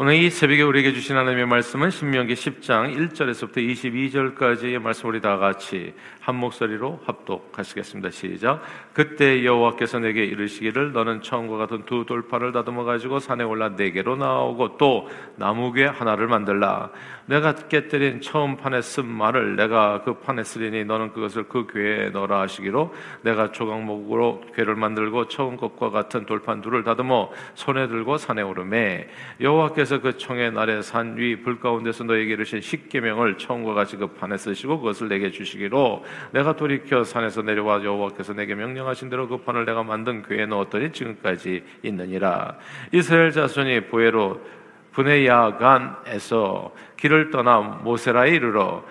오늘 이 새벽에 우리에게 주신 하나님의 말씀은 신명기 10장 1절에서부터 22절까지의 말씀 우리 다 같이 한 목소리로 합독하시겠습니다. 시작. 그때 여호와께서 내게 이르시기를 너는 처음과 같은 두 돌판을 다듬어 가지고 산에 올라 네 개로 나오고 또 나무괴 하나를 만들라. 내가 깨뜨린 처음 판에 쓴 말을 내가 그 판에 쓰리니 너는 그것을 그 괴에 넣어라 하시기로 내가 조각목으로 괴를 만들고 처음 것과 같은 돌판 둘을 다듬어 손에 들고 산에 오르매. 여호와께서 그 청의 날에 산 위 불 가운데서 너에게 이르신 십계명을 처음과 같이 그 판에 쓰시고 그것을 내게 주시기로 내가 돌이켜 산에서 내려와 여호와께서 내게 명령하신 대로 그 판을 내가 만든 괴에 넣었더니 지금까지 있느니라. 이스라엘 자손이 보혜로 분해야간에서 길을 떠나 모세라에 이르러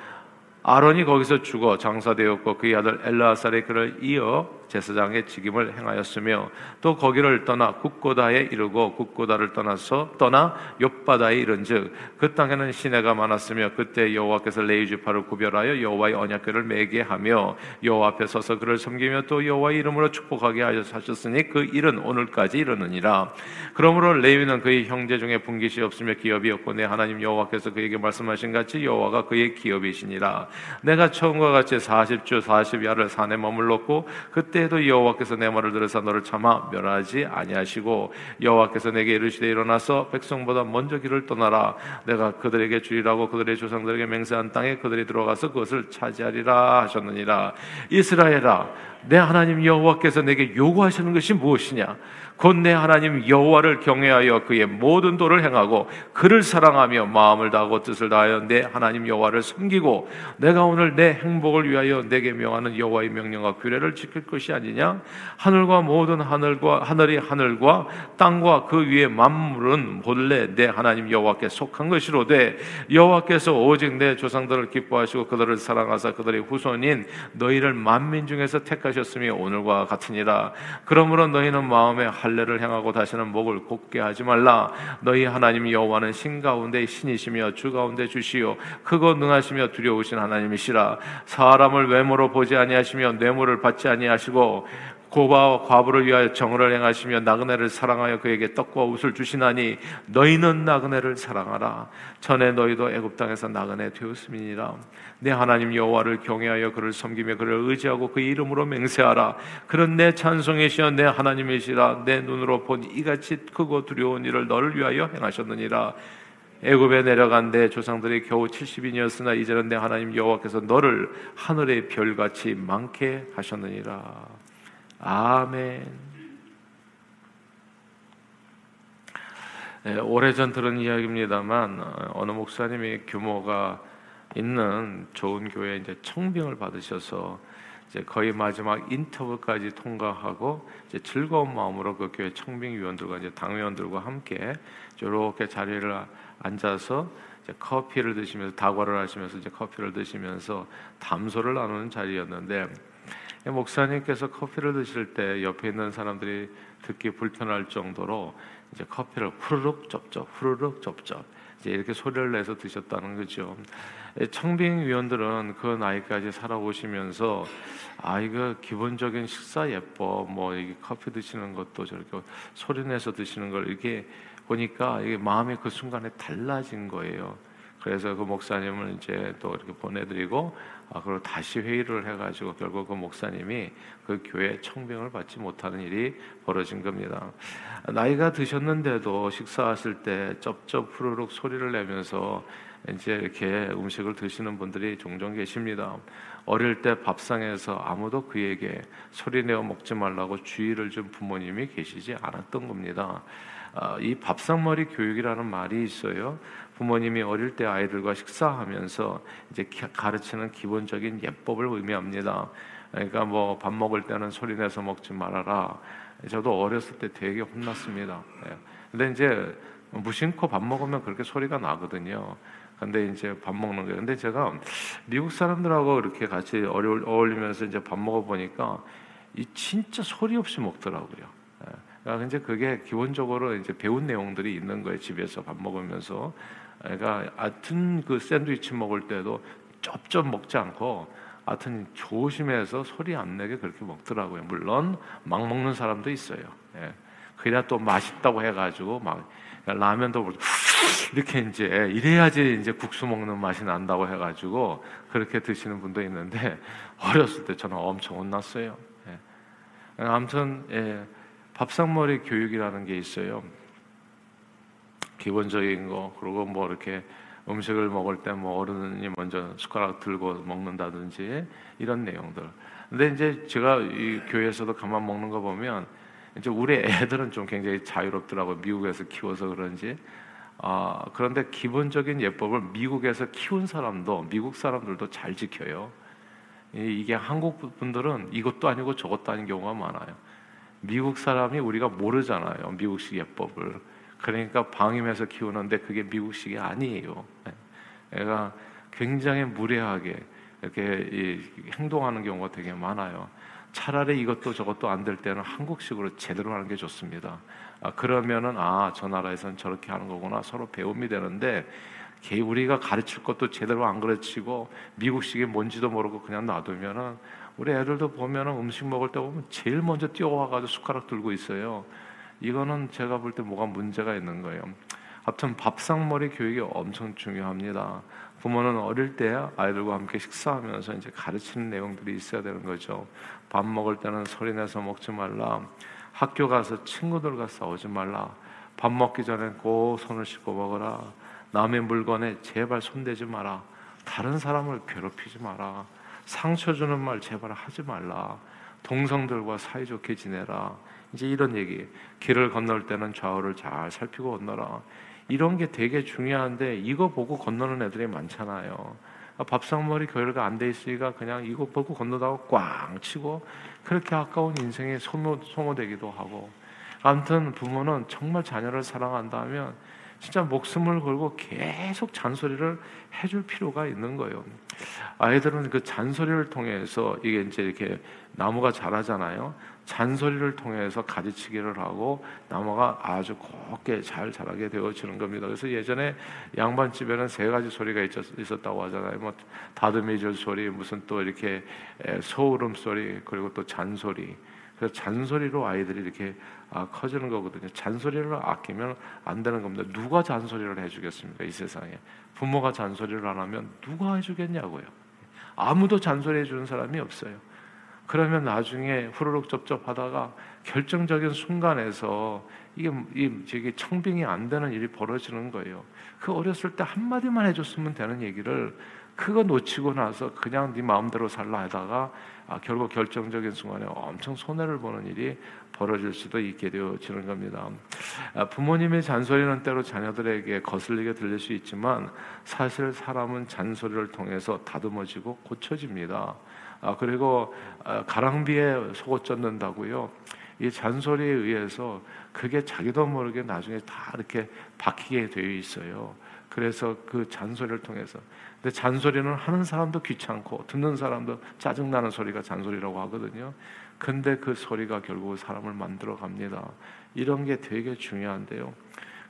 아론이 거기서 죽어 장사되었고 그의 아들 엘라살의 그를 이어 제사장의 직임을 행하였으며 또 거기를 떠나 국고다에 이르고 국고다를 떠나서 떠나 욥바다에 이른즉 그 땅에는 시내가 많았으며 그때 여호와께서 레위 지파를 구별하여 여호와의 언약궤를 매게 하며 여호와 앞에 서서 그를 섬기며 또 여호와의 이름으로 축복하게 하셨으니 그 일은 오늘까지 이르느니라. 그러므로 레위는 그의 형제 중에 분깃이 없으며 기업이 없고 내 하나님 여호와께서 그에게 말씀하신 같이 여호와가 그의 기업이시니라. 내가 처음과 같이 40주 40야를 산에 머물렀고 그때 때에도 여호와께서 내 말을 들으사 너를 참아 멸하지 아니하시고 여호와께서 내게 이르시되 일어나서 백성보다 먼저 길을 떠나라. 내가 그들에게 주리라고 그들의 조상들에게 맹세한 땅에 그들이 들어가서 그것을 차지하리라 하셨느니라. 이스라엘아 내 하나님 여호와께서 내게 요구하시는 것이 무엇이냐? 곧 내 하나님 여호와를 경외하여 그의 모든 도를 행하고 그를 사랑하며 마음을 다하고 뜻을 다하여 내 하나님 여호와를 섬기고 내가 오늘 내 행복을 위하여 내게 명하는 여호와의 명령과 규례를 지킬 것이 아니냐? 하늘과 모든 하늘과 하늘이 하늘과 땅과 그 위에 만물은 본래 내 하나님 여호와께 속한 것이로되 여호와께서 오직 내 조상들을 기뻐하시고 그들을 사랑하사 그들의 후손인 너희를 만민 중에서 택하 셨으며 오늘과 같으니라 그러므로 너희는 마음에 할례를 행하고 다시는 목을 곱게 하지 말라. 너희 하나님 여호와는 신 가운데 신이시며 주 가운데 주시요. 크고 능하시며 두려우신 하나님이시라. 사람을 외모로 보지 아니하시며 뇌물을 받지 아니하시고 고바와 과부를 위하여 정을 행하시며 나그네를 사랑하여 그에게 떡과 옷을 주시나니 너희는 나그네를 사랑하라. 전에 너희도 애굽 땅에서 나그네 되었음이니라. 내 하나님 여호와를 경외하여 그를 섬기며 그를 의지하고 그 이름으로 맹세하라. 그런 내 찬송이시여 내 하나님이시라. 내 눈으로 본 이같이 크고 두려운 일을 너를 위하여 행하셨느니라. 애굽에 내려간 내 조상들이 겨우 70인이었으나 이제는 내 하나님 여호와께서 너를 하늘의 별같이 많게 하셨느니라 아멘. 네, 오래전 들은 이야기입니다만 어, 어느 목사님이 규모가 있는 좋은 교회 이제 청빙을 받으셔서 이제 거의 마지막 인터뷰까지 통과하고 이제 즐거운 마음으로 그 교회 청빙 위원들과 이제 당위원들과 함께 이렇게 자리를 앉아서 이제 커피를 드시면서 다과를 하시면서 이제 커피를 드시면서 담소를 나누는 자리였는데 목사님께서 커피를 드실 때 옆에 있는 사람들이 듣기 불편할 정도로 이제 커피를 후루룩 접접, 후루룩 접접 이제 이렇게 소리를 내서 드셨다는 거죠. 청빙 위원들은 그 나이까지 살아오시면서 아 이거 기본적인 식사 예뻐 뭐 이게 커피 드시는 것도 저렇게 소리 내서 드시는 걸 이렇게 보니까 이게 마음이 그 순간에 달라진 거예요. 그래서 그 목사님을 이제 또 이렇게 보내드리고 아, 그리고 다시 회의를 해가지고 결국 그 목사님이 그 교회 청빙을 받지 못하는 일이 벌어진 겁니다. 나이가 드셨는데도 식사하실 때 쩝쩝 후루룩 소리를 내면서 이제 이렇게 음식을 드시는 분들이 종종 계십니다. 어릴 때 밥상에서 아무도 그에게 소리 내어 먹지 말라고 주의를 준 부모님이 계시지 않았던 겁니다. 아, 이 밥상머리 교육이라는 말이 있어요. 부모님이 어릴 때 아이들과 식사하면서 이제 가르치는 기본적인 예법을 의미합니다. 그러니까 뭐 밥 먹을 때는 소리 내서 먹지 말아라. 저도 어렸을 때 되게 혼났습니다. 예. 근데 이제 무심코 밥 먹으면 그렇게 소리가 나거든요. 근데 이제 밥 먹는 거예요. 근데 제가 미국 사람들하고 이렇게 같이 어울리면서 이제 밥 먹어 보니까 이 진짜 소리 없이 먹더라고요. 예. 그러니까 이제 그게 기본적으로 이제 배운 내용들이 있는 거예요. 집에서 밥 먹으면서. 그러니까 하여튼 그 샌드위치 먹을 때도 쩝쩝 먹지 않고 하여튼 조심해서 소리 안 내게 그렇게 먹더라고요. 물론 막 먹는 사람도 있어요. 예. 그래야 또 맛있다고 해가지고 막 라면도 이렇게 이제 이래야지 이제 국수 먹는 맛이 난다고 해가지고 그렇게 드시는 분도 있는데 어렸을 때 저는 엄청 혼났어요. 예. 아무튼 예, 밥상머리 교육이라는 게 있어요. 기본적인 거 그리고 뭐 이렇게 음식을 먹을 때 뭐 어른이 먼저 숟가락 들고 먹는다든지 이런 내용들. 근데 이제 제가 이 교회에서도 가만 먹는 거 보면 이제 우리 애들은 좀 굉장히 자유롭더라고요. 미국에서 키워서 그런지. 아, 그런데 기본적인 예법을 미국에서 키운 사람도 미국 사람들도 잘 지켜요. 이게 한국 분들은 이것도 아니고 저것도 아닌 경우가 많아요. 미국 사람이 우리가 모르잖아요. 미국식 예법을. 그러니까 방임해서 키우는데 그게 미국식이 아니에요. 애가 굉장히 무례하게 이렇게 행동하는 경우가 되게 많아요. 차라리 이것도 저것도 안 될 때는 한국식으로 제대로 하는 게 좋습니다. 아, 그러면은 아, 저 나라에서는 저렇게 하는 거구나 서로 배움이 되는데 우리가 가르칠 것도 제대로 안 가르치고 미국식이 뭔지도 모르고 그냥 놔두면은 우리 애들도 보면은 음식 먹을 때 보면 제일 먼저 뛰어와가지고 숟가락 들고 있어요. 이거는 제가 볼 때 뭐가 문제가 있는 거예요. 하여튼 밥상머리 교육이 엄청 중요합니다. 부모는 어릴 때 아이들과 함께 식사하면서 이제 가르치는 내용들이 있어야 되는 거죠. 밥 먹을 때는 소리 내서 먹지 말라. 학교 가서 친구들과 싸우지 말라. 밥 먹기 전에 꼭 손을 씻고 먹어라. 남의 물건에 제발 손대지 마라. 다른 사람을 괴롭히지 마라. 상처 주는 말 제발 하지 말라. 동성들과 사이좋게 지내라. 이제 이런 얘기. 길을 건널 때는 좌우를 잘 살피고 건너라. 이런 게 되게 중요한데 이거 보고 건너는 애들이 많잖아요. 밥상머리 교회가 안 돼 있으니까 그냥 이거 보고 건너다가 꽝 치고 그렇게 아까운 인생에 소모, 소모되기도 하고 아무튼 부모는 정말 자녀를 사랑한다면 진짜 목숨을 걸고 계속 잔소리를 해줄 필요가 있는 거예요. 아이들은 그 잔소리를 통해서 이게 이제 이렇게 나무가 자라잖아요. 잔소리를 통해서 가지치기를 하고 나무가 아주 곱게 잘 자라게 되어지는 겁니다. 그래서 예전에 양반 집에는 세 가지 소리가 있었 다고 하잖아요. 뭐 다듬이질 소리, 무슨 또 이렇게 소울음 소리, 그리고 또 잔소리. 그래서 잔소리로 아이들이 이렇게 아, 커지는 거거든요. 잔소리를 아끼면 안 되는 겁니다. 누가 잔소리를 해주겠습니까? 이 세상에 부모가 잔소리를 안 하면 누가 해주겠냐고요. 아무도 잔소리 해주는 사람이 없어요. 그러면 나중에 후루룩 접접하다가 결정적인 순간에서 이게 이게 청빙이 안 되는 일이 벌어지는 거예요. 그 어렸을 때 한마디만 해줬으면 되는 얘기를 그거 놓치고 나서 그냥 네 마음대로 살라 하다가 아, 결국 결정적인 순간에 엄청 손해를 보는 일이 벌어질 수도 있게 되어지는 겁니다. 아, 부모님의 잔소리는 때로 자녀들에게 거슬리게 들릴 수 있지만 사실 사람은 잔소리를 통해서 다듬어지고 고쳐집니다. 아, 그리고 아, 가랑비에 속옷 젖는다고요. 이 잔소리에 의해서 그게 자기도 모르게 나중에 다 이렇게 박히게 되어 있어요. 그래서 그 잔소리를 통해서. 근데 잔소리는 하는 사람도 귀찮고 듣는 사람도 짜증나는 소리가 잔소리라고 하거든요. 근데 그 소리가 결국 사람을 만들어 갑니다. 이런 게 되게 중요한데요.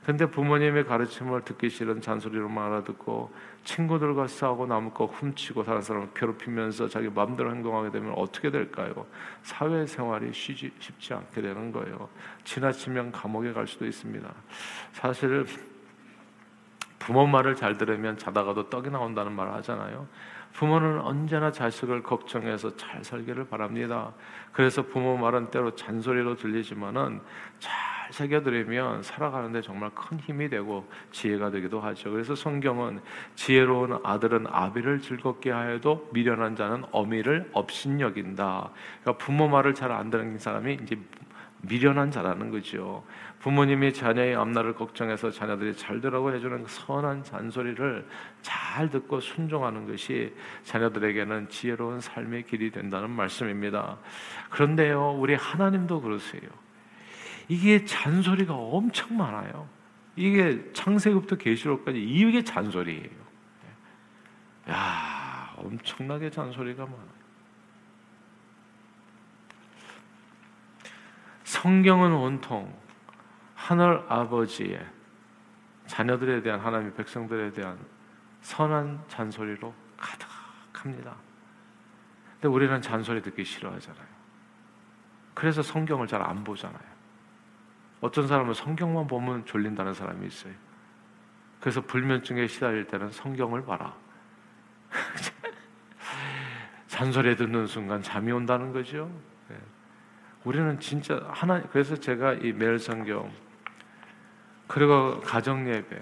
근데 부모님의 가르침을 듣기 싫은 잔소리로만 알아듣고 친구들과 싸우고 거 훔치고 다른 사람을 괴롭히면서 자기 마음대로 행동하게 되면 어떻게 될까요? 사회생활이 쉬지, 쉽지 않게 되는 거예요. 지나치면 감옥에 갈 수도 있습니다. 사실 부모 말을 잘 들으면 자다가도 떡이 나온다는 말을 하잖아요. 부모는 언제나 자식을 걱정해서 잘 살기를 바랍니다. 그래서 부모 말은 때로 잔소리로 들리지만은 잘 새겨들으면 살아가는데 정말 큰 힘이 되고 지혜가 되기도 하죠. 그래서 성경은 지혜로운 아들은 아비를 즐겁게 하여도 미련한 자는 어미를 업신여긴다. 그러니까 부모 말을 잘 안 듣는 사람이 이제 미련한 자라는 거죠. 부모님이 자녀의 앞날을 걱정해서 자녀들이 잘 되라고 해주는 그 선한 잔소리를 잘 듣고 순종하는 것이 자녀들에게는 지혜로운 삶의 길이 된다는 말씀입니다. 그런데요, 우리 하나님도 그러세요. 이게 잔소리가 엄청 많아요. 이게 창세기부터 계시록까지 이게 잔소리예요. 야, 엄청나게 잔소리가 많아요. 성경은 온통 하늘 아버지의 자녀들에 대한 하나님의 백성들에 대한 선한 잔소리로 가득합니다. 근데 우리는 잔소리 듣기 싫어하잖아요. 그래서 성경을 잘 안 보잖아요. 어떤 사람은 성경만 보면 졸린다는 사람이 있어요. 그래서 불면증에 시달릴 때는 성경을 봐라. 잔소리 듣는 순간 잠이 온다는 거죠. 네. 우리는 진짜 하나 그래서 제가 이 매일 성경 그리고 가정 예배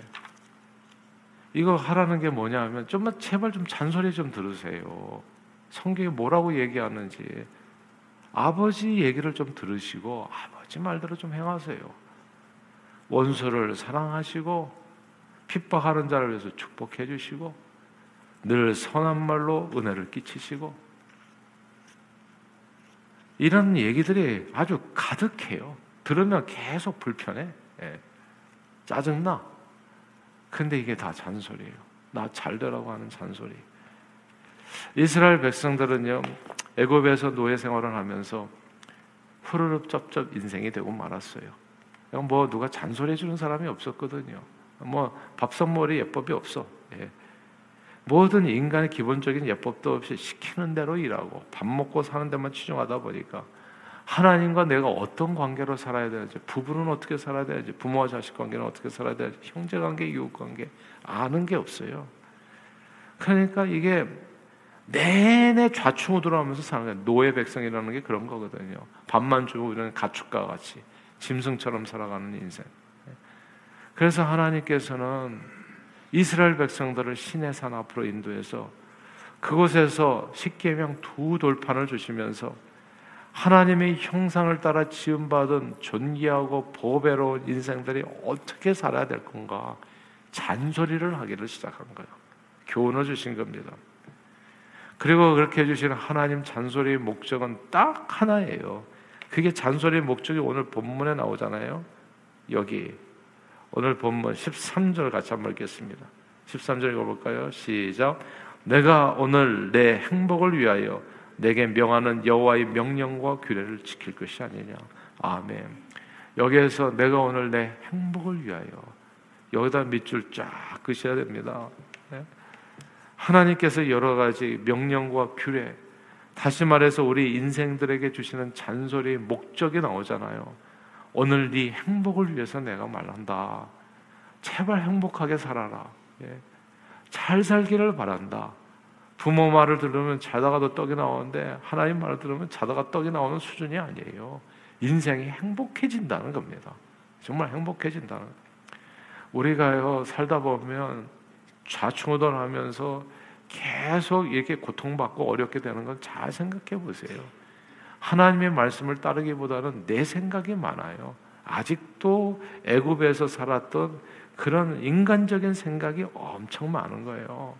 이거 하라는 게 뭐냐면 좀만 제발 좀 잔소리 좀 들으세요. 성경이 뭐라고 얘기하는지 아버지 얘기를 좀 들으시고 아버지 말대로 좀 행하세요. 원수를 사랑하시고 핍박하는 자를 위해서 축복해 주시고 늘 선한 말로 은혜를 끼치시고 이런 얘기들이 아주 가득해요. 들으면 계속 불편해. 예. 짜증나. 근데 이게 다 잔소리예요. 나 잘 되라고 하는 잔소리. 이스라엘 백성들은요, 애굽에서 노예 생활을 하면서 후루룩 쩝쩝 인생이 되고 말았어요. 뭐 누가 잔소리 해 주는 사람이 없었거든요. 뭐 밥상머리 예법이 없어. 예. 모든 인간의 기본적인 예법도 없이 시키는 대로 일하고 밥 먹고 사는 데만 치중하다 보니까 하나님과 내가 어떤 관계로 살아야 되는지, 부부는 어떻게 살아야 되는지, 부모와 자식 관계는 어떻게 살아야 되는지, 형제 관계, 이웃 관계 아는 게 없어요. 그러니까 이게 내내 좌충우돌 하면서 사는 거예요. 노예 백성이라는 게 그런 거거든요. 밥만 주고 우리는 가축과 같이 짐승처럼 살아가는 인생. 그래서 하나님께서는 이스라엘 백성들을 신의 산 앞으로 인도해서 그곳에서 십계명 두 돌판을 주시면서 하나님의 형상을 따라 지음받은 존귀하고 보배로운 인생들이 어떻게 살아야 될 건가 잔소리를 하기를 시작한 거예요. 교훈을 주신 겁니다. 그리고 그렇게 해주신 하나님 잔소리의 목적은 딱 하나예요. 그게 잔소리의 목적이 오늘 본문에 나오잖아요. 여기 오늘 본문 13절 같이 한번 읽겠습니다. 13절 읽어볼까요? 시작. 내가 오늘 내 행복을 위하여 내게 명하는 여호와의 명령과 규례를 지킬 것이 아니냐. 아멘. 여기에서 내가 오늘 내 행복을 위하여 여기다 밑줄 쫙 그셔야 됩니다. 네? 하나님께서 여러 가지 명령과 규례, 다시 말해서 우리 인생들에게 주시는 잔소리의 목적이 나오잖아요. 오늘 네 행복을 위해서 내가 말한다. 제발 행복하게 살아라. 예. 잘 살기를 바란다. 부모 말을 들으면 자다가도 떡이 나오는데 하나님 말을 들으면 자다가 떡이 나오는 수준이 아니에요. 인생이 행복해진다는 겁니다. 정말 행복해진다는. 우리가요 살다 보면 좌충우돌하면서 계속 이렇게 고통받고 어렵게 되는 건 잘 생각해 보세요. 하나님의 말씀을 따르기보다는 내 생각이 많아요. 아직도 애굽에서 살았던 그런 인간적인 생각이 엄청 많은 거예요.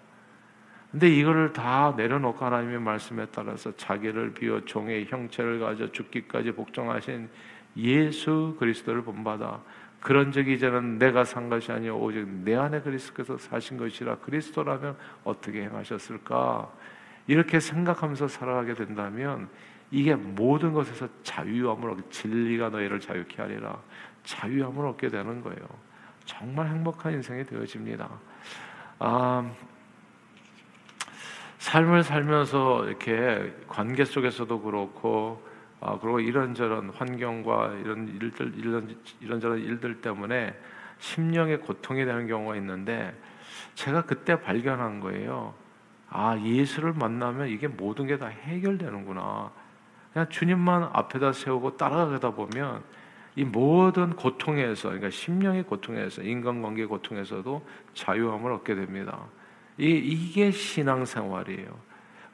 근데 이거를 다 내려놓고 하나님의 말씀에 따라서 자기를 비워 종의 형체를 가져 죽기까지 복종하신 예수 그리스도를 본받아 그런 적이 이제는 내가 산 것이 아니요 오직 내 안에 그리스도께서 사신 것이라 그리스도라면 어떻게 행하셨을까 이렇게 생각하면서 살아가게 된다면 이게 모든 것에서 자유함을 얻게 진리가 너희를 자유케 하리라 자유함을 얻게 되는 거예요. 정말 행복한 인생이 되어집니다. 아, 삶을 살면서 이렇게 관계 속에서도 그렇고 아, 그리고 이런저런 환경과 이런 일들 이런 이런저런 일들 때문에 심령의 고통이 되는 경우가 있는데 제가 그때 발견한 거예요. 아 예수를 만나면 이게 모든 게 다 해결되는구나. 그냥 주님만 앞에다 세우고 따라가다 보면 이 모든 고통에서 그러니까 심령의 고통에서 인간관계 고통에서도 자유함을 얻게 됩니다. 이 이게 신앙생활이에요.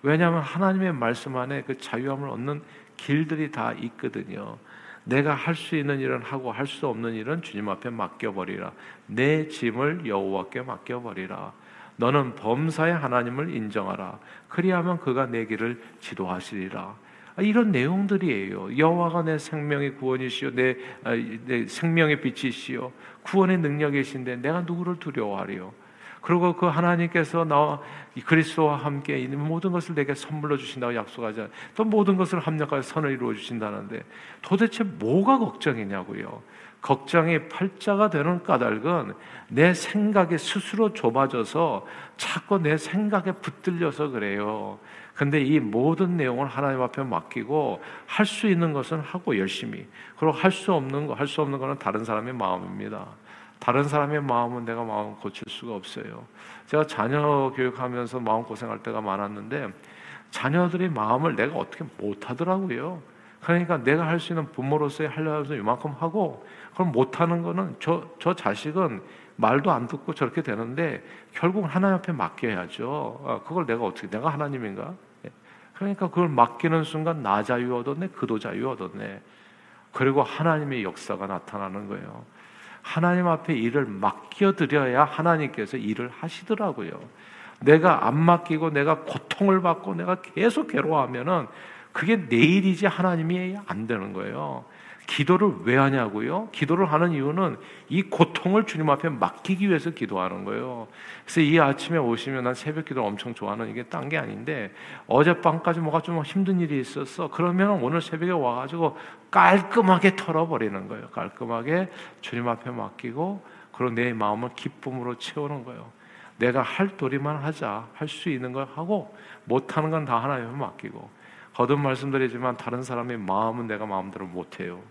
왜냐하면 하나님의 말씀 안에 그 자유함을 얻는 길들이 다 있거든요. 내가 할 수 있는 일은 하고 할 수 없는 일은 주님 앞에 맡겨버리라. 내 짐을 여호와께 맡겨버리라. 너는 범사의 하나님을 인정하라. 그리하면 그가 내 길을 지도하시리라. 아, 이런 내용들이에요. 여호와가 내 생명의 구원이시요, 내, 아, 내 생명의 빛이시요, 구원의 능력이신데 내가 누구를 두려워하리요? 그리고 그 하나님께서 나와 그리스도와 함께 있는 모든 것을 내게 선물로 주신다고 약속하자. 또 모든 것을 합력하여 선을 이루어 주신다는데 도대체 뭐가 걱정이냐고요. 걱정이 팔자가 되는 까닭은 내 생각이 스스로 좁아져서 자꾸 내 생각에 붙들려서 그래요. 근데 이 모든 내용을 하나님 앞에 맡기고 할 수 있는 것은 하고 열심히 그리고 할 수 없는 거 할 수 없는 거는 다른 사람의 마음입니다. 다른 사람의 마음은 내가 마음 고칠 수가 없어요. 제가 자녀 교육하면서 마음 고생할 때가 많았는데 자녀들의 마음을 내가 어떻게 못 하더라고요. 그러니까 내가 할 수 있는 부모로서의 하려서 이만큼 하고 그럼 못 하는 거는 저 저 자식은 말도 안 듣고 저렇게 되는데 결국 하나님 앞에 맡겨야죠. 아, 그걸 내가 어떻게 내가 하나님인가? 예. 그러니까 그걸 맡기는 순간 나 자유 얻었네, 그도 자유 얻었네. 그리고 하나님의 역사가 나타나는 거예요. 하나님 앞에 일을 맡겨드려야 하나님께서 일을 하시더라고요. 내가 안 맡기고 내가 고통을 받고 내가 계속 괴로워하면은 그게 내 일이지 하나님이 안 되는 거예요. 기도를 왜 하냐고요? 기도를 하는 이유는 이 고통을 주님 앞에 맡기기 위해서 기도하는 거예요. 그래서 이 아침에 오시면 난 새벽 기도를 엄청 좋아하는 이게 딴 게 아닌데 어젯밤까지 뭐가 좀 힘든 일이 있었어. 그러면 오늘 새벽에 와가지고 깔끔하게 털어버리는 거예요. 깔끔하게 주님 앞에 맡기고 그리고 내 마음을 기쁨으로 채우는 거예요. 내가 할 도리만 하자. 할 수 있는 걸 하고 못하는 건 다 하나님께 맡기고 거듭 말씀드리지만 다른 사람의 마음은 내가 마음대로 못해요.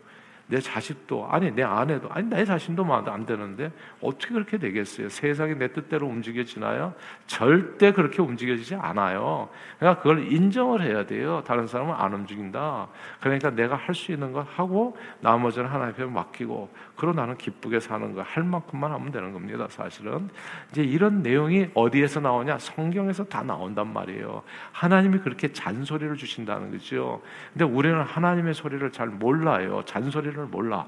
내 자식도 아니 내 아내도 아니 내 자신도 안 되는데 어떻게 그렇게 되겠어요? 세상이 내 뜻대로 움직여지나요? 절대 그렇게 움직여지지 않아요. 그러니까 그걸 인정을 해야 돼요. 다른 사람은 안 움직인다. 그러니까 내가 할 수 있는 걸 하고 나머지는 하나님께 맡기고 그러 나는 기쁘게 사는 거 할 만큼만 하면 되는 겁니다. 사실은 이제 이런 내용이 어디에서 나오냐? 성경에서 다 나온단 말이에요. 하나님이 그렇게 잔소리를 주신다는 거죠. 근데 우리는 하나님의 소리를 잘 몰라요. 잔소리를 하나님을 몰라.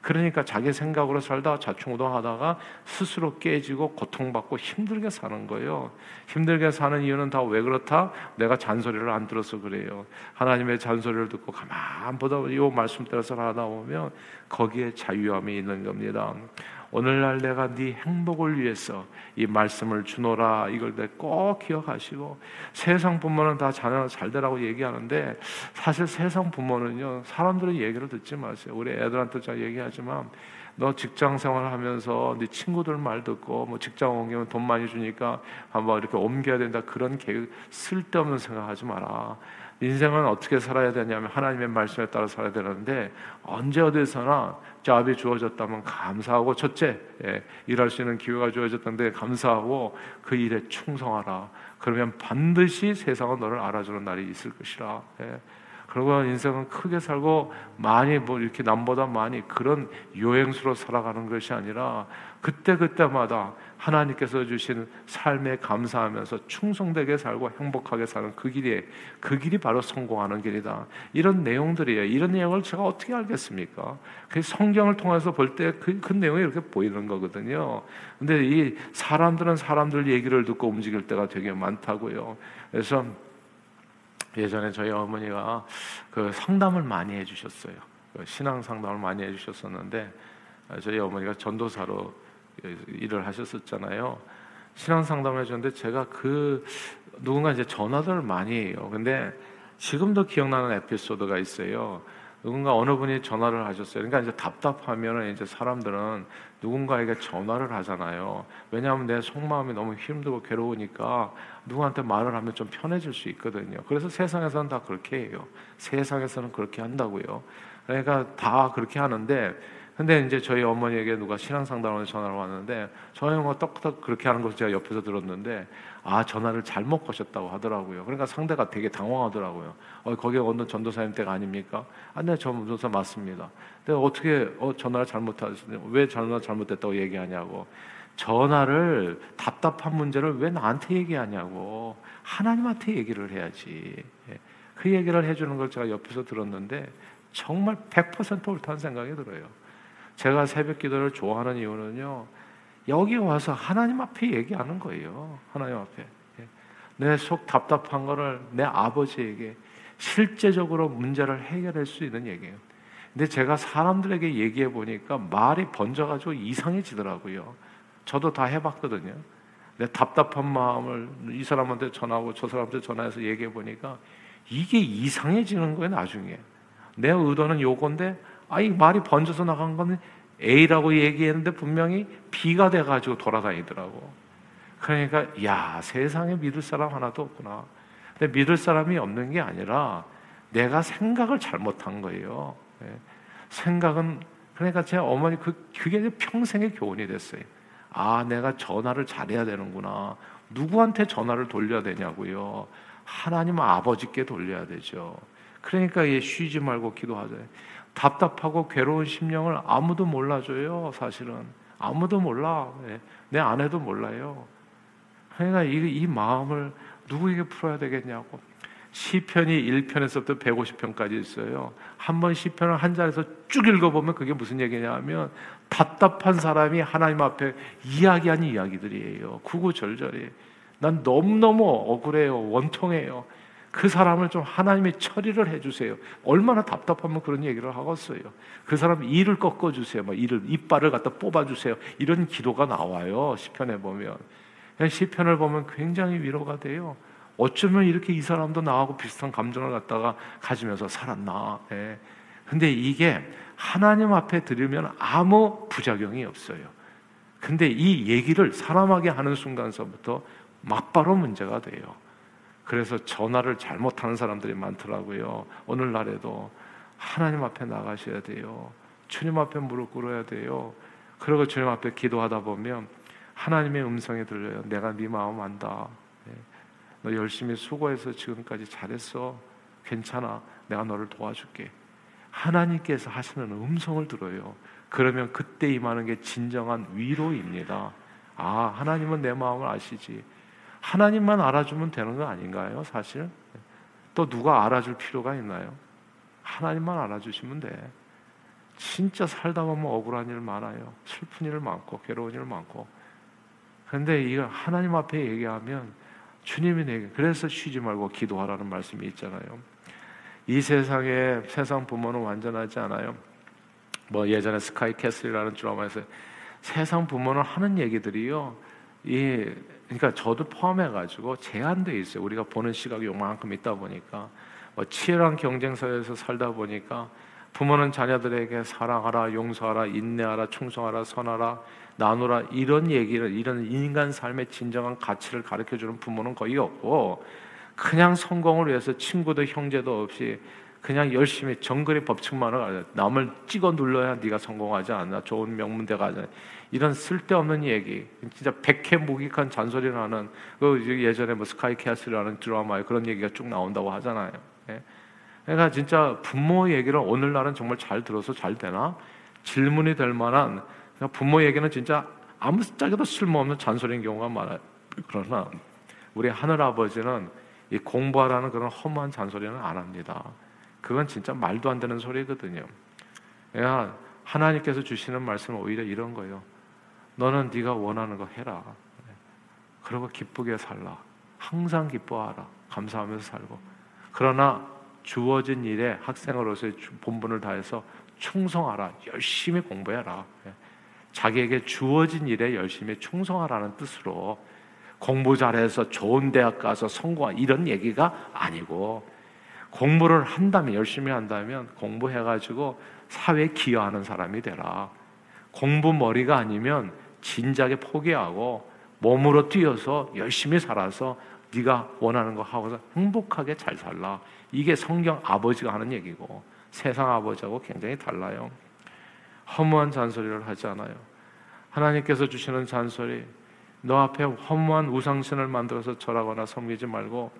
그러니까 자기 생각으로 살다 자충우동하다가 스스로 깨지고 고통받고 힘들게 사는 거예요. 힘들게 사는 이유는 다 왜 그렇다? 내가 잔소리를 안 들어서 그래요. 하나님의 잔소리를 듣고 가만 보다 이 말씀 따라서 하다 보면 거기에 자유함이 있는 겁니다. 오늘날 내가 네 행복을 위해서 이 말씀을 주노라 이걸 꼭 기억하시고 세상 부모는 다 자녀 잘 되라고 얘기하는데 사실 세상 부모는요 사람들의 얘기를 듣지 마세요. 우리 애들한테 잘 얘기하지만 너 직장 생활하면서 네 친구들 말 듣고 뭐 직장 옮기면 돈 많이 주니까 한번 이렇게 옮겨야 된다 그런 계획 쓸데없는 생각하지 마라. 인생은 어떻게 살아야 되냐면 하나님의 말씀에 따라 살아야 되는데 언제 어디서나 잡이 주어졌다면 감사하고 첫째 예, 일할 수 있는 기회가 주어졌던데 감사하고 그 일에 충성하라. 그러면 반드시 세상은 너를 알아주는 날이 있을 것이라. 예. 그리고 인생은 크게 살고 많이 뭐 이렇게 남보다 많이 그런 요행수로 살아가는 것이 아니라 그때 그때마다 하나님께서 주신 삶에 감사하면서 충성되게 살고 행복하게 사는 그 길이 그 길이 바로 성공하는 길이다. 이런 내용들이에요. 이런 내용을 제가 어떻게 알겠습니까? 그 성경을 통해서 볼 때그 그 내용이 이렇게 보이는 거거든요. 근데 이 사람들은 사람들 얘기를 듣고 움직일 때가 되게 많다고요. 그래서 예전에 저희 어머니가 그 상담을 많이 해주셨어요. 그 신앙 상담을 많이 해주셨었는데 저희 어머니가 전도사로 일을 하셨었잖아요. 신앙 상담을 해줬는데 제가 그 누군가 이제 전화들을 많이 해요. 근데 지금도 기억나는 에피소드가 있어요. 누군가 어느 분이 전화를 하셨어요. 그러니까 이제 답답하면 이제 사람들은 누군가에게 전화를 하잖아요. 왜냐하면 내 속마음이 너무 힘들고 괴로우니까 누구한테 말을 하면 좀 편해질 수 있거든요. 그래서 세상에서는 다 그렇게 해요. 세상에서는 그렇게 한다고요. 그러니까 다 그렇게 하는데 근데 이제 저희 어머니에게 누가 신앙 상담을 전화를 왔는데 저희 어머니가 똑똑 그렇게 하는 것을 제가 옆에서 들었는데 아 전화를 잘못 거셨다고 하더라고요. 그러니까 상대가 되게 당황하더라고요. 어 거기 어느 전도사님 댁 아닙니까? 아, 네, 전도사 맞습니다. 근데 어떻게 어 전화를 잘못하셨냐? 왜 전화 잘못됐다고 얘기하냐고. 전화를 답답한 문제를 왜 나한테 얘기하냐고 하나님한테 얘기를 해야지. 예. 그 얘기를 해주는 걸 제가 옆에서 들었는데 정말 100% 옳다는 생각이 들어요. 제가 새벽 기도를 좋아하는 이유는요. 여기 와서 하나님 앞에 얘기하는 거예요. 하나님 앞에. 예. 내속 답답한 거를 내 아버지에게 실제적으로 문제를 해결할 수 있는 얘기예요. 근데 제가 사람들에게 얘기해 보니까 말이 번져가지고 이상해지더라고요. 저도 다 해봤거든요. 내 답답한 마음을 이 사람한테 전하고 저 사람한테 전화해서 얘기해 보니까 이게 이상해지는 거예요, 나중에. 내 의도는 요건데 아이 말이 번져서 나간 건 A라고 얘기했는데 분명히 B가 돼가지고 돌아다니더라고. 그러니까 야 세상에 믿을 사람 하나도 없구나. 근데 믿을 사람이 없는 게 아니라 내가 생각을 잘못한 거예요. 예. 생각은 그러니까 제 어머니 그 그게 평생의 교훈이 됐어요. 아, 내가 전화를 잘해야 되는구나. 누구한테 전화를 돌려야 되냐고요. 하나님 아버지께 돌려야 되죠. 그러니까 얘 쉬지 말고 기도하자. 답답하고 괴로운 심령을 아무도 몰라줘요. 사실은 아무도 몰라. 네. 내 아내도 몰라요. 그러니까 이, 이 마음을 누구에게 풀어야 되겠냐고. 시편이 1편에서부터 150편까지 있어요. 한 번 시편을 한 자리에서 쭉 읽어보면 그게 무슨 얘기냐면 답답한 사람이 하나님 앞에 이야기한 이야기들이에요. 구구절절히. 난 너무너무 억울해요. 원통해요. 그 사람을 좀 하나님의 처리를 해주세요. 얼마나 답답하면 그런 얘기를 하겠어요. 그 사람 이를 꺾어주세요. 막 이를 이빨을 갖다 뽑아주세요. 이런 기도가 나와요. 시편에 보면 시편을 보면 굉장히 위로가 돼요. 어쩌면 이렇게 이 사람도 나하고 비슷한 감정을 갖다가 가지면서 살았나. 예. 근데 이게 하나님 앞에 들으면 아무 부작용이 없어요. 근데 이 얘기를 사람에게 하는 순간서부터 막바로 문제가 돼요. 그래서 전화를 잘못하는 사람들이 많더라고요. 오늘날에도 하나님 앞에 나가셔야 돼요. 주님 앞에 무릎 꿇어야 돼요. 그리고 주님 앞에 기도하다 보면 하나님의 음성이 들려요. 내가 네 마음 안다. 네. 너 열심히 수고해서 지금까지 잘했어. 괜찮아. 내가 너를 도와줄게. 하나님께서 하시는 음성을 들어요. 그러면 그때 임하는 게 진정한 위로입니다. 아, 하나님은 내 마음을 아시지. 하나님만 알아주면 되는 거 아닌가요, 사실? 또 누가 알아줄 필요가 있나요? 하나님만 알아주시면 돼. 진짜 살다 보면 억울한 일 많아요. 슬픈 일 많고, 괴로운 일 많고. 근데 이거 하나님 앞에 얘기하면 주님이 내게, 그래서 쉬지 말고 기도하라는 말씀이 있잖아요. 이 세상에, 세상 부모는 완전하지 않아요. 뭐 예전에 스카이 캐슬이라는 드라마에서 세상 부모는 하는 얘기들이요. 이 그러니까 저도 포함해 가지고 제한돼 있어요. 우리가 보는 시각이 요만큼 있다 보니까 뭐 치열한 경쟁사에서 살다 보니까 부모는 자녀들에게 사랑하라, 용서하라, 인내하라, 충성하라, 선하라, 나누라 이런 얘기를 이런 인간 삶의 진정한 가치를 가르쳐 주는 부모는 거의 없고 그냥 성공을 위해서 친구도 형제도 없이 그냥 열심히 정글의 법칙만을 남을 찍어 눌러야 네가 성공하지 않나 좋은 명문대 가지 이런 쓸데없는 얘기, 진짜 백해무익한 잔소리를 하는 그 예전에 뭐 스카이 캐슬이라는 드라마에 그런 얘기가 쭉 나온다고 하잖아요. 예. 그러니까 진짜 부모 얘기를 오늘날은 정말 잘 들어서 잘 되나 질문이 될 만한 부모 얘기는 진짜 아무 짝에도 쓸모없는 잔소리인 경우가 많아요. 그러나 우리 하늘 아버지는 이 공부하라는 그런 허무한 잔소리는 안 합니다. 그건 진짜 말도 안 되는 소리거든요. 그러니까 하나님께서 주시는 말씀은 오히려 이런 거예요. 너는 네가 원하는 거 해라. 그리고 기쁘게 살라. 항상 기뻐하라. 감사하면서 살고. 그러나 주어진 일에 학생으로서의 본분을 다해서 충성하라. 열심히 공부해라. 자기에게 주어진 일에 열심히 충성하라는 뜻으로 공부 잘해서 좋은 대학 가서 성공한 이런 얘기가 아니고 공부를 한다면 열심히 한다면 공부해 가지고 사회에 기여하는 사람이 되라. 공부 머리가 아니면 진작에 포기하고 몸으로 뛰어서 열심히 살아서 네가 원하는 거 하고서 행복하게 잘 살라. 이게 성경 아버지가 하는 얘기고 세상 아버지하고 굉장히 달라요. 허무한 잔소리를 하지 않아요. 하나님께서 주시는 잔소리, 너 앞에 허무한 우상신을 만들어서 절하거나 섬기지 말고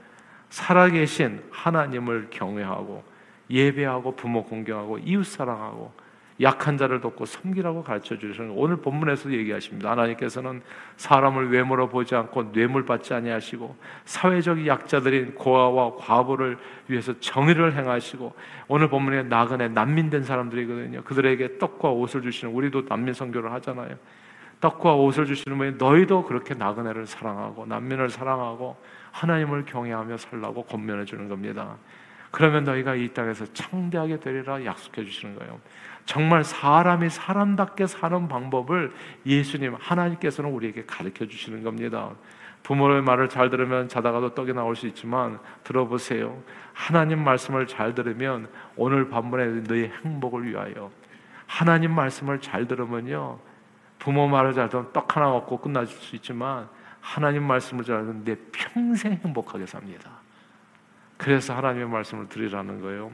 살아계신 하나님을 경외하고 예배하고 부모 공경하고 이웃 사랑하고 약한 자를 돕고 섬기라고 가르쳐 주시는 오늘 본문에서 얘기하십니다. 하나님께서는 사람을 외모로 보지 않고 뇌물 받지 아니하시고 사회적 약자들인 고아와 과부를 위해서 정의를 행하시고 오늘 본문에 나그네 난민된 사람들이거든요. 그들에게 떡과 옷을 주시는 우리도 난민 선교를 하잖아요. 떡과 옷을 주시는 분이 너희도 그렇게 나그네를 사랑하고 난민을 사랑하고 하나님을 경외하며 살라고 권면해 주는 겁니다. 그러면 너희가 이 땅에서 창대하게 되리라 약속해 주시는 거예요. 정말 사람이 사람답게 사는 방법을 예수님 하나님께서는 우리에게 가르쳐 주시는 겁니다. 부모의 말을 잘 들으면 자다가도 떡이 나올 수 있지만 들어보세요. 하나님 말씀을 잘 들으면 오늘 밤문에 너의 행복을 위하여 하나님 말씀을 잘 들으면요. 부모 말을 잘 들으면 떡 하나 먹고 끝날 수 있지만 하나님 말씀을 잘 들으면 내 평생 행복하게 삽니다. 그래서 하나님의 말씀을 드리라는 거예요.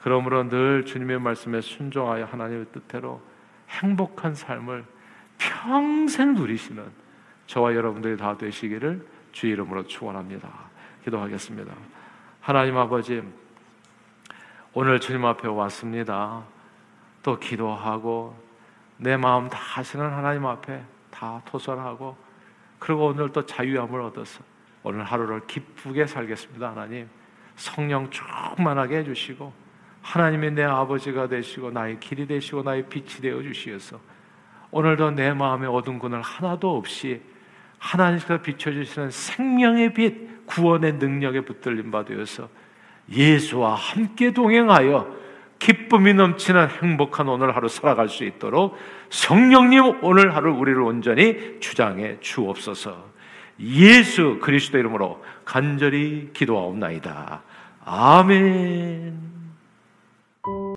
그러므로 늘 주님의 말씀에 순종하여 하나님의 뜻대로 행복한 삶을 평생 누리시는 저와 여러분들이 다 되시기를 주 이름으로 축원합니다. 기도하겠습니다. 하나님 아버지 오늘 주님 앞에 왔습니다. 또 기도하고 내 마음 다 하시는 하나님 앞에 다 토설하고 그리고 오늘 또 자유함을 얻어서 오늘 하루를 기쁘게 살겠습니다. 하나님 성령 충만하게 해주시고 하나님이 내 아버지가 되시고 나의 길이 되시고 나의 빛이 되어 주시어서 오늘도 내 마음에 어두운 군을 하나도 없이 하나님께서 비춰주시는 생명의 빛, 구원의 능력에 붙들림 받으어서 예수와 함께 동행하여 기쁨이 넘치는 행복한 오늘 하루 살아갈 수 있도록 성령님 오늘 하루 우리를 온전히 주장해 주옵소서. 예수 그리스도 이름으로 간절히 기도하옵나이다. 아멘.